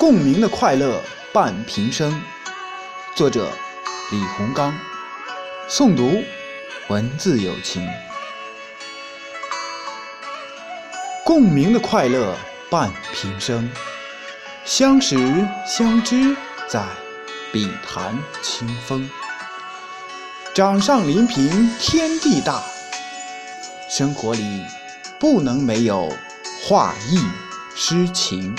共鸣的快乐伴平生。作者：李洪刚。诵读：文字有情。共鸣的快乐伴平生，相识相知在笔谈清风。掌上临平天地大，生活里不能没有画意诗情。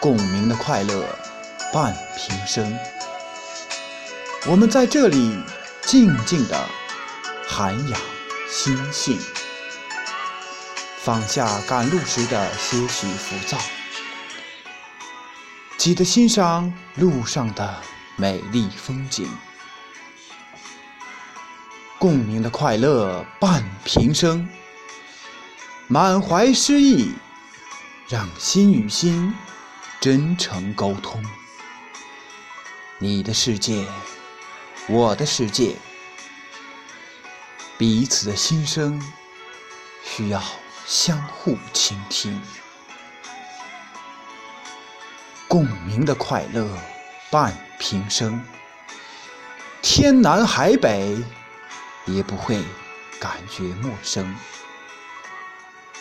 共鸣的快乐伴平生，我们在这里静静的涵养心性，放下赶路时的些许浮躁，记得欣赏路上的。美丽风景，共鸣的快乐伴平生，满怀诗意，让心与心真诚沟通。你的世界，我的世界，彼此的心声需要相互倾听。共鸣的快乐。伴平生，天南海北也不会感觉陌生。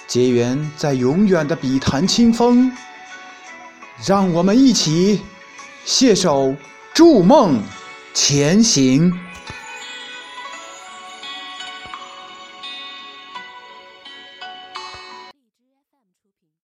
结缘在永远的笔谈清风，让我们一起携手筑梦前行。